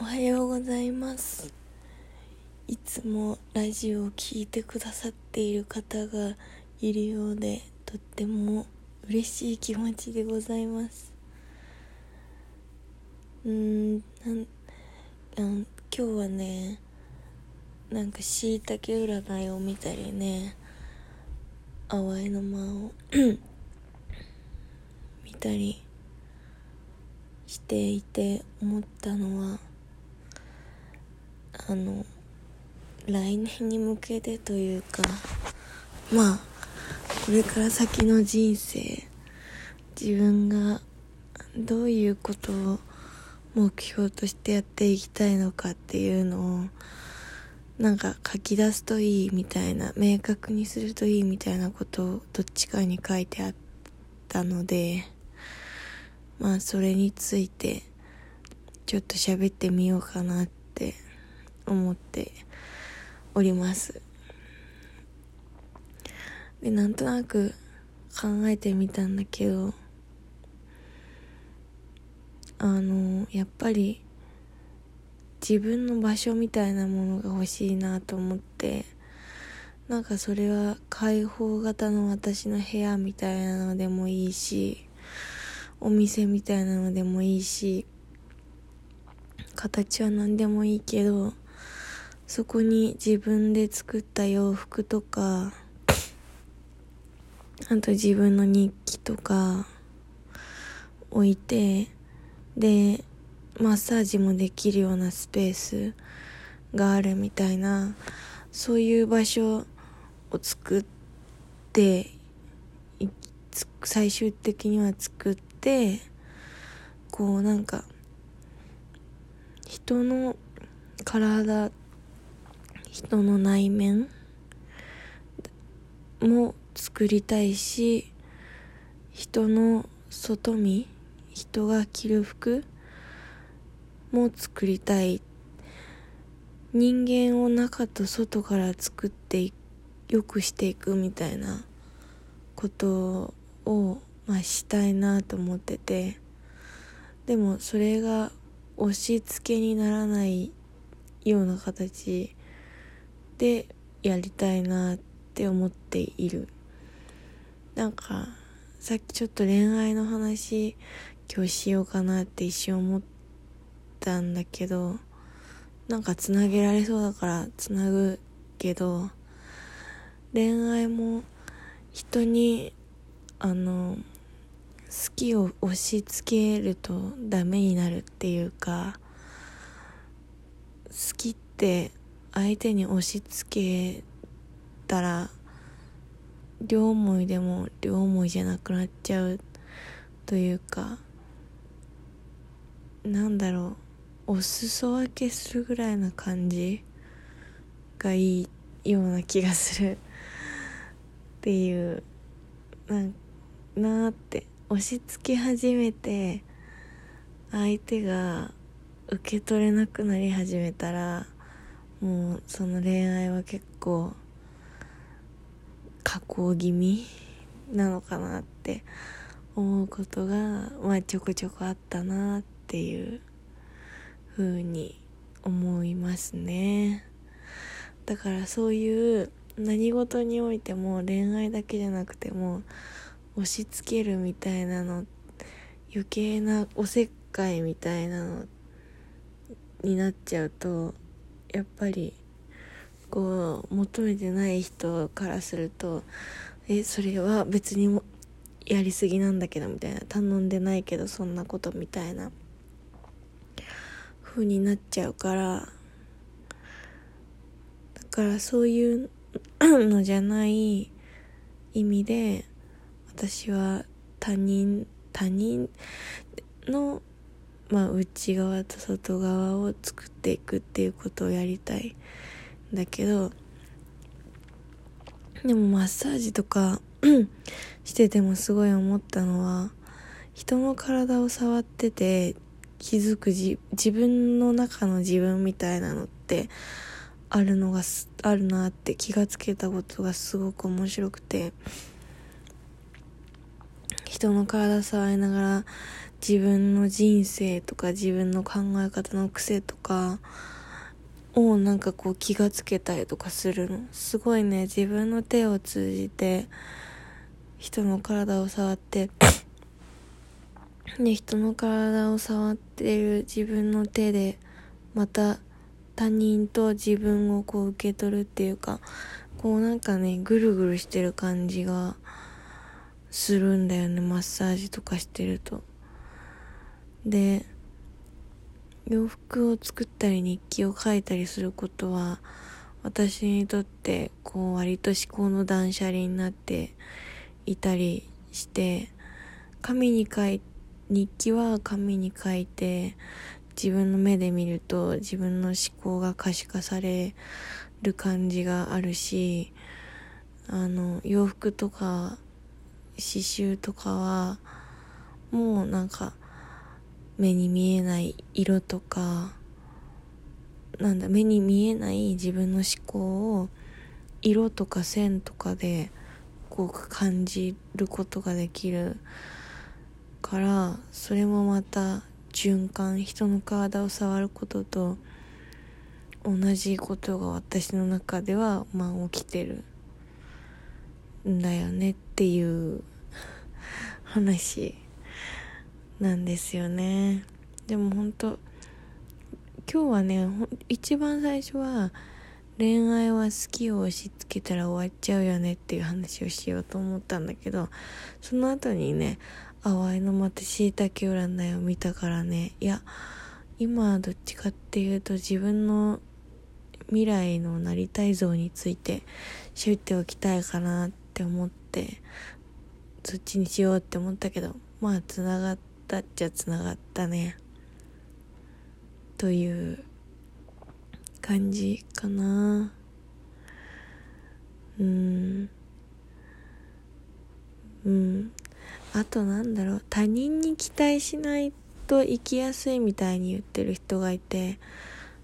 おはようございます。いつもラジオを聴いてくださっている方がいるようでとっても嬉しい気持ちでございます。うんなん今日はねなんかしいたけ占いを見たりね淡いの間を 見たりしていて思ったのはあの来年に向けてというかまあこれから先の人生自分がどういうことを目標としてやっていきたいのかっていうのをなんか書き出すといいみたいな明確にするといいみたいなことをどっちかに書いてあったのでまあそれについてちょっと喋ってみようかなって思っております。でなんとなく考えてみたんだけどあのやっぱり自分の場所みたいなものが欲しいなと思ってなんかそれは開放型の私の部屋みたいなのでもいいしお店みたいなのでもいいし形は何でもいいけどそこに自分で作った洋服とかあと自分の日記とか置いてでマッサージもできるようなスペースがあるみたいなそういう場所を作って最終的には作ってこうなんか人の体人の内面？も作りたいし人の外見？人が着る服？も作りたい。人間を中と外から作ってよくしていくみたいなことをまあしたいなと思ってて。でもそれが押し付けにならないような形でやりたいなって思っている。なんかさっきちょっと恋愛の話今日しようかなって一瞬思ったんだけどなんかつなげられそうだからつなぐけど恋愛も人にあの好きを押し付けるとダメになるっていうか好きって相手に押し付けたら両思いでも両思いじゃなくなっちゃうというかなんだろうお裾分けするぐらいな感じがいいような気がする。っていうなんなーって押し付け始めて相手が受け取れなくなり始めたらもうその恋愛は結構加工気味なのかなって思うことがまあちょこちょこあったなっていう風に思いますね。だからそういう何事においても恋愛だけじゃなくても押し付けるみたいなの余計なおせっかいみたいなのになっちゃうとやっぱりこう求めてない人からするとえそれは別にもやりすぎなんだけどみたいな頼んでないけどそんなことみたいな風になっちゃうからだからそういうのじゃない意味で私は他人他人の、まあ、内側と外側を作っていくっていうことをやりたいんだけどでもマッサージとか しててもすごい思ったのは人の体を触ってて気づく自分の中の自分みたいなのってあるのがあるなって気がつけたことがすごく面白くて人の体触りながら自分の人生とか自分の考え方の癖とかをなんかこう気がつけたりとかするの。すごいね自分の手を通じて人の体を触ってで人の体を触ってる自分の手でまた他人と自分をこう受け取るっていうかこうなんかねぐるぐるしてる感じがするんだよねマッサージとかしてると。で洋服を作ったり日記を書いたりすることは私にとってこう割と思考の断捨離になっていたりして紙に書い日記は紙に書いて自分の目で見ると自分の思考が可視化される感じがあるしあの洋服とか刺繍とかはもうなんか目に見えない色とかなんだ目に見えない自分の思考を色とか線とかでこう感じることができるからそれもまた循環人の体を触ることと同じことが私の中ではまあ起きてるんだよねっていう話。なんですよね。でも本当今日はね一番最初は恋愛は好きを押し付けたら終わっちゃうよねっていう話をしようと思ったんだけどその後にね淡いのまたしいたけ占いを見たからねいや今はどっちかっていうと自分の未来のなりたい像について知っておきたいかなって思ってそっちにしようって思ったけどまあつながったっちゃつながったね。という感じかな。うん。うん。あとなんだろう。他人に期待しないと生きやすいみたいに言ってる人がいて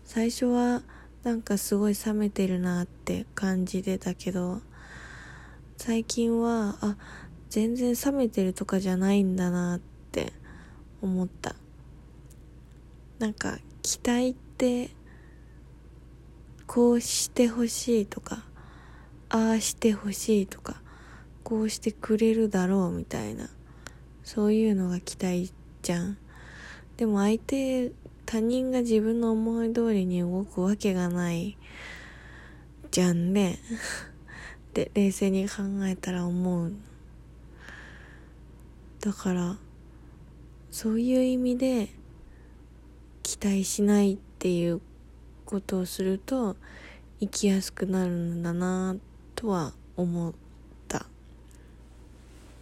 最初はなんかすごい冷めてるなって感じてたけど最近はあ全然冷めてるとかじゃないんだなって思った。なんか期待ってこうしてほしいとかああしてほしいとかこうしてくれるだろうみたいなそういうのが期待じゃん。でも相手他人が自分の思い通りに動くわけがないじゃんね。って冷静に考えたら思う。だからそういう意味で期待しないっていうことをすると生きやすくなるんだなとは思った。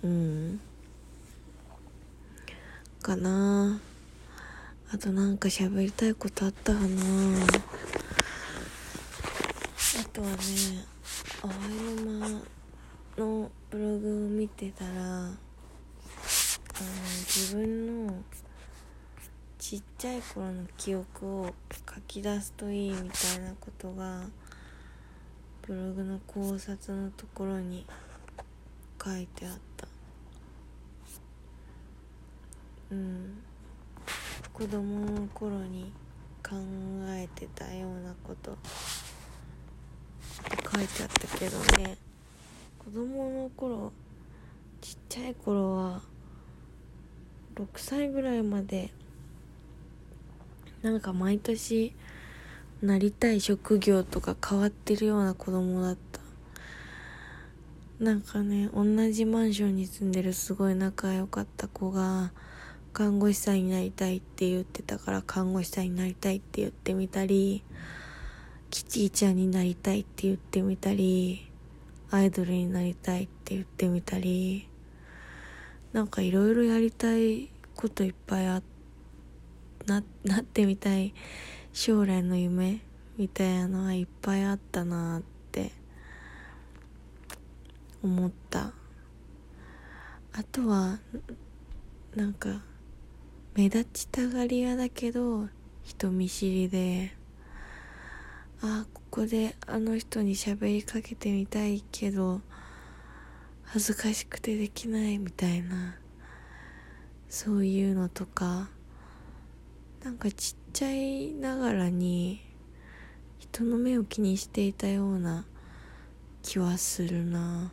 うん。かな。あとなんか喋りたいことあったかな。あとはね淡い沼のブログを見てたらあの自分のちっちゃい頃の記憶を書き出すといいみたいなことがブログの考察のところに書いてあった。うん。子供の頃に考えてたようなこと。って書いてあったけどね。子供の頃ちっちゃい頃は6歳ぐらいまでなんか毎年なりたい職業とか変わってるような子供だった。なんかね同じマンションに住んでるすごい仲良かった子が看護師さんになりたいって言ってたから看護師さんになりたいって言ってみたりキティちゃんになりたいって言ってみたりアイドルになりたいって言ってみたり。なんかいろいろやりたいこといっぱいあななってみたい将来の夢みたいなのはいっぱいあったなって思った。あとはなんか目立ちたがり屋だけど人見知りでああここであの人に喋りかけてみたいけど恥ずかしくてできないみたいなそういうのとかなんかちっちゃいながらに人の目を気にしていたような気はするな。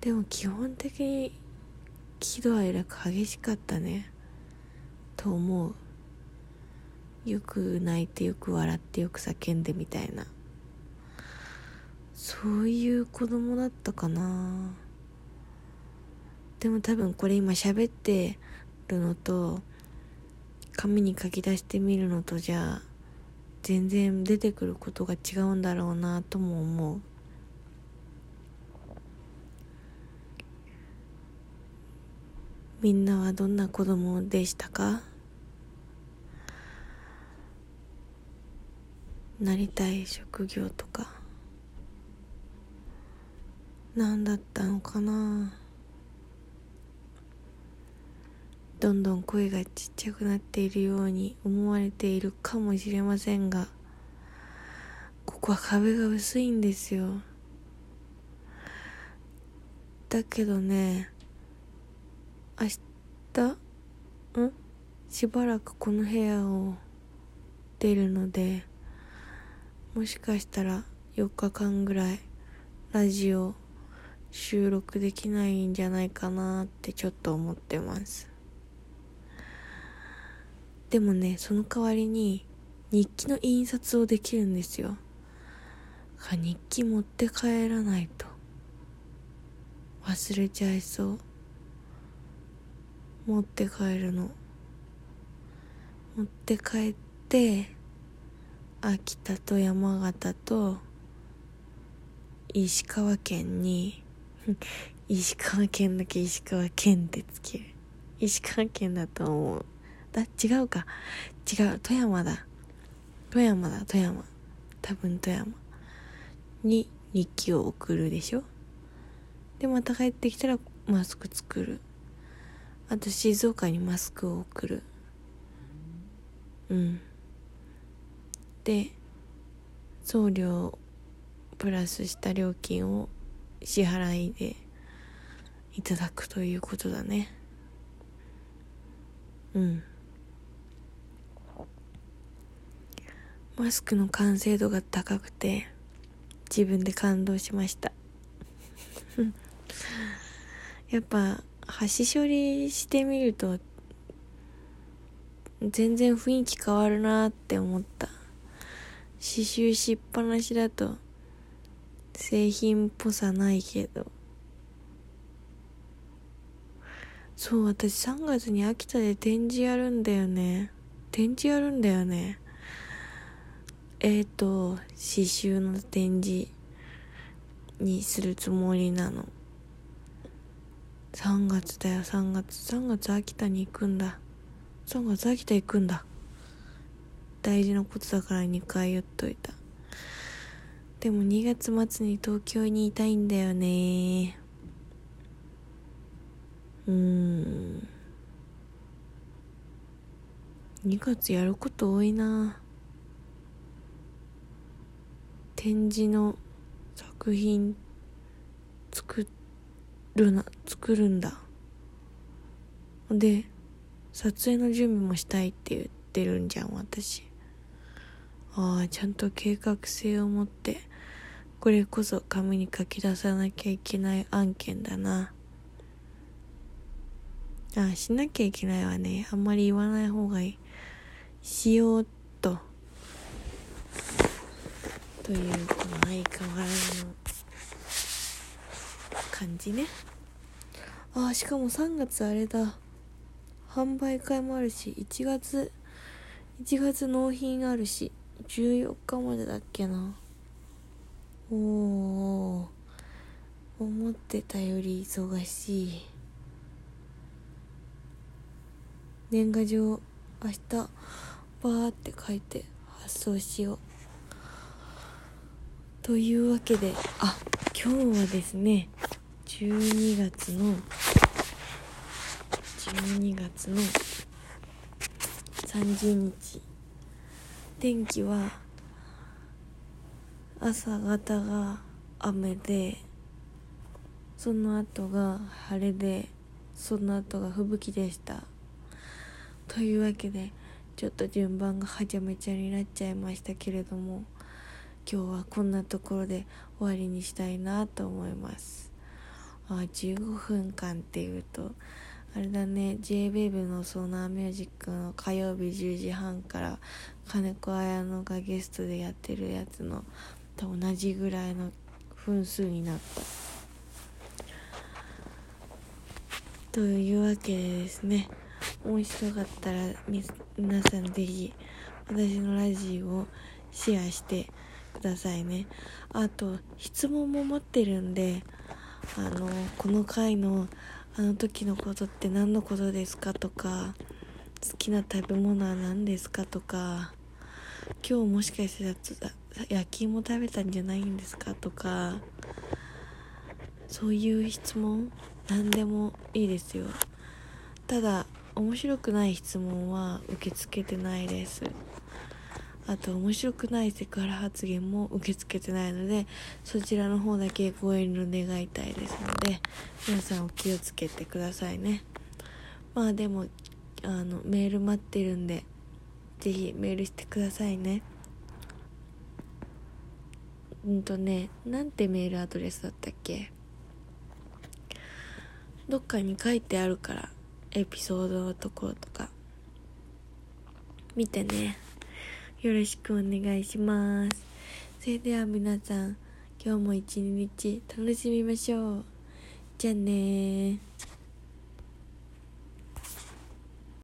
でも基本的に喜怒哀楽激しかったね。と思う。よく泣いてよく笑ってよく叫んでみたいな。そういう子供だったかな。でも多分これ今喋ってるのと紙に書き出してみるのとじゃあ全然出てくることが違うんだろうなとも思う。みんなはどんな子供でしたか？なりたい職業とか。何だったのかな。どんどん声がちっちゃくなっているように思われているかもしれませんがここは壁が薄いんですよ。だけどね明日ん？しばらくこの部屋を出るのでもしかしたら4日間ぐらいラジオ収録できないんじゃないかなってちょっと思ってます。でもねその代わりに日記の印刷をできるんですよ。日記持って帰らないと。忘れちゃいそう。持って帰るの。持って帰って秋田と山形と石川県に石川県だけ石川県ってつける。石川県だと思う。だ違うか。違う。富山だ。富山だ。富山。多分富山。に日記を送るでしょ？でまた帰ってきたらマスク作る。あと静岡にマスクを送る。うん。で送料プラスした料金を支払いでいただくということだね。うん。マスクの完成度が高くて自分で感動しました。やっぱ端処理してみると全然雰囲気変わるなって思った。刺繍しっぱなしだと製品っぽさないけど。そう私3月に秋田で展示やるんだよね。展示やるんだよね。えっ、ー、と刺繍の展示にするつもりなの。3月だよ3月。3月秋田に行くんだ。3月秋田行くんだ。大事なことだから2回言っといた。でも2月末に東京にいたいんだよね。うん。2月やること多いな。展示の作品作るな作るんだ。で撮影の準備もしたいって言ってるんじゃん私。ああちゃんと計画性を持って。これこそ紙に書き出さなきゃいけない案件だな。あしなきゃいけないわね。あんまり言わない方がいい。しようと。というこの相変わらずの感じね。ああしかも3月あれだ。販売会もあるし1月1月納品あるし14日までだっけな。おお思ってたより忙しい。年賀状明日バーって書いて発送しよう。というわけであ今日はですね12月の12月の30日。天気は朝方が雨でその後が晴れでその後が吹雪でした。というわけでちょっと順番がはちゃめちゃになっちゃいましたけれども今日はこんなところで終わりにしたいなと思います。あ15分間っていうとあれだね JWAVE のソーナーミュージックの火曜日10時半から金子綾乃がゲストでやってるやつのと同じぐらいの分数になった。というわけでですね面白かったら皆さん是非私のラジオをシェアしてくださいね。あと質問も持ってるんであのこの回のあの時のことって何のことですかとか好きな食べ物は何ですかとか今日もしかして焼き芋食べたんじゃないんですか？とかそういう質問何でもいいですよ。ただ面白くない質問は受け付けてないです。あと面白くないセクハラ発言も受け付けてないのでそちらの方だけご遠慮願いたいですので皆さんお気をつけてくださいね。まあでもあのメール待ってるんで是非メールしてくださいね。うんとねなんてメールアドレスだったっけ？どっかに書いてあるからエピソードのところとか。見てね。よろしくお願いします。それでは皆さん今日も一日楽しみましょう。じゃあね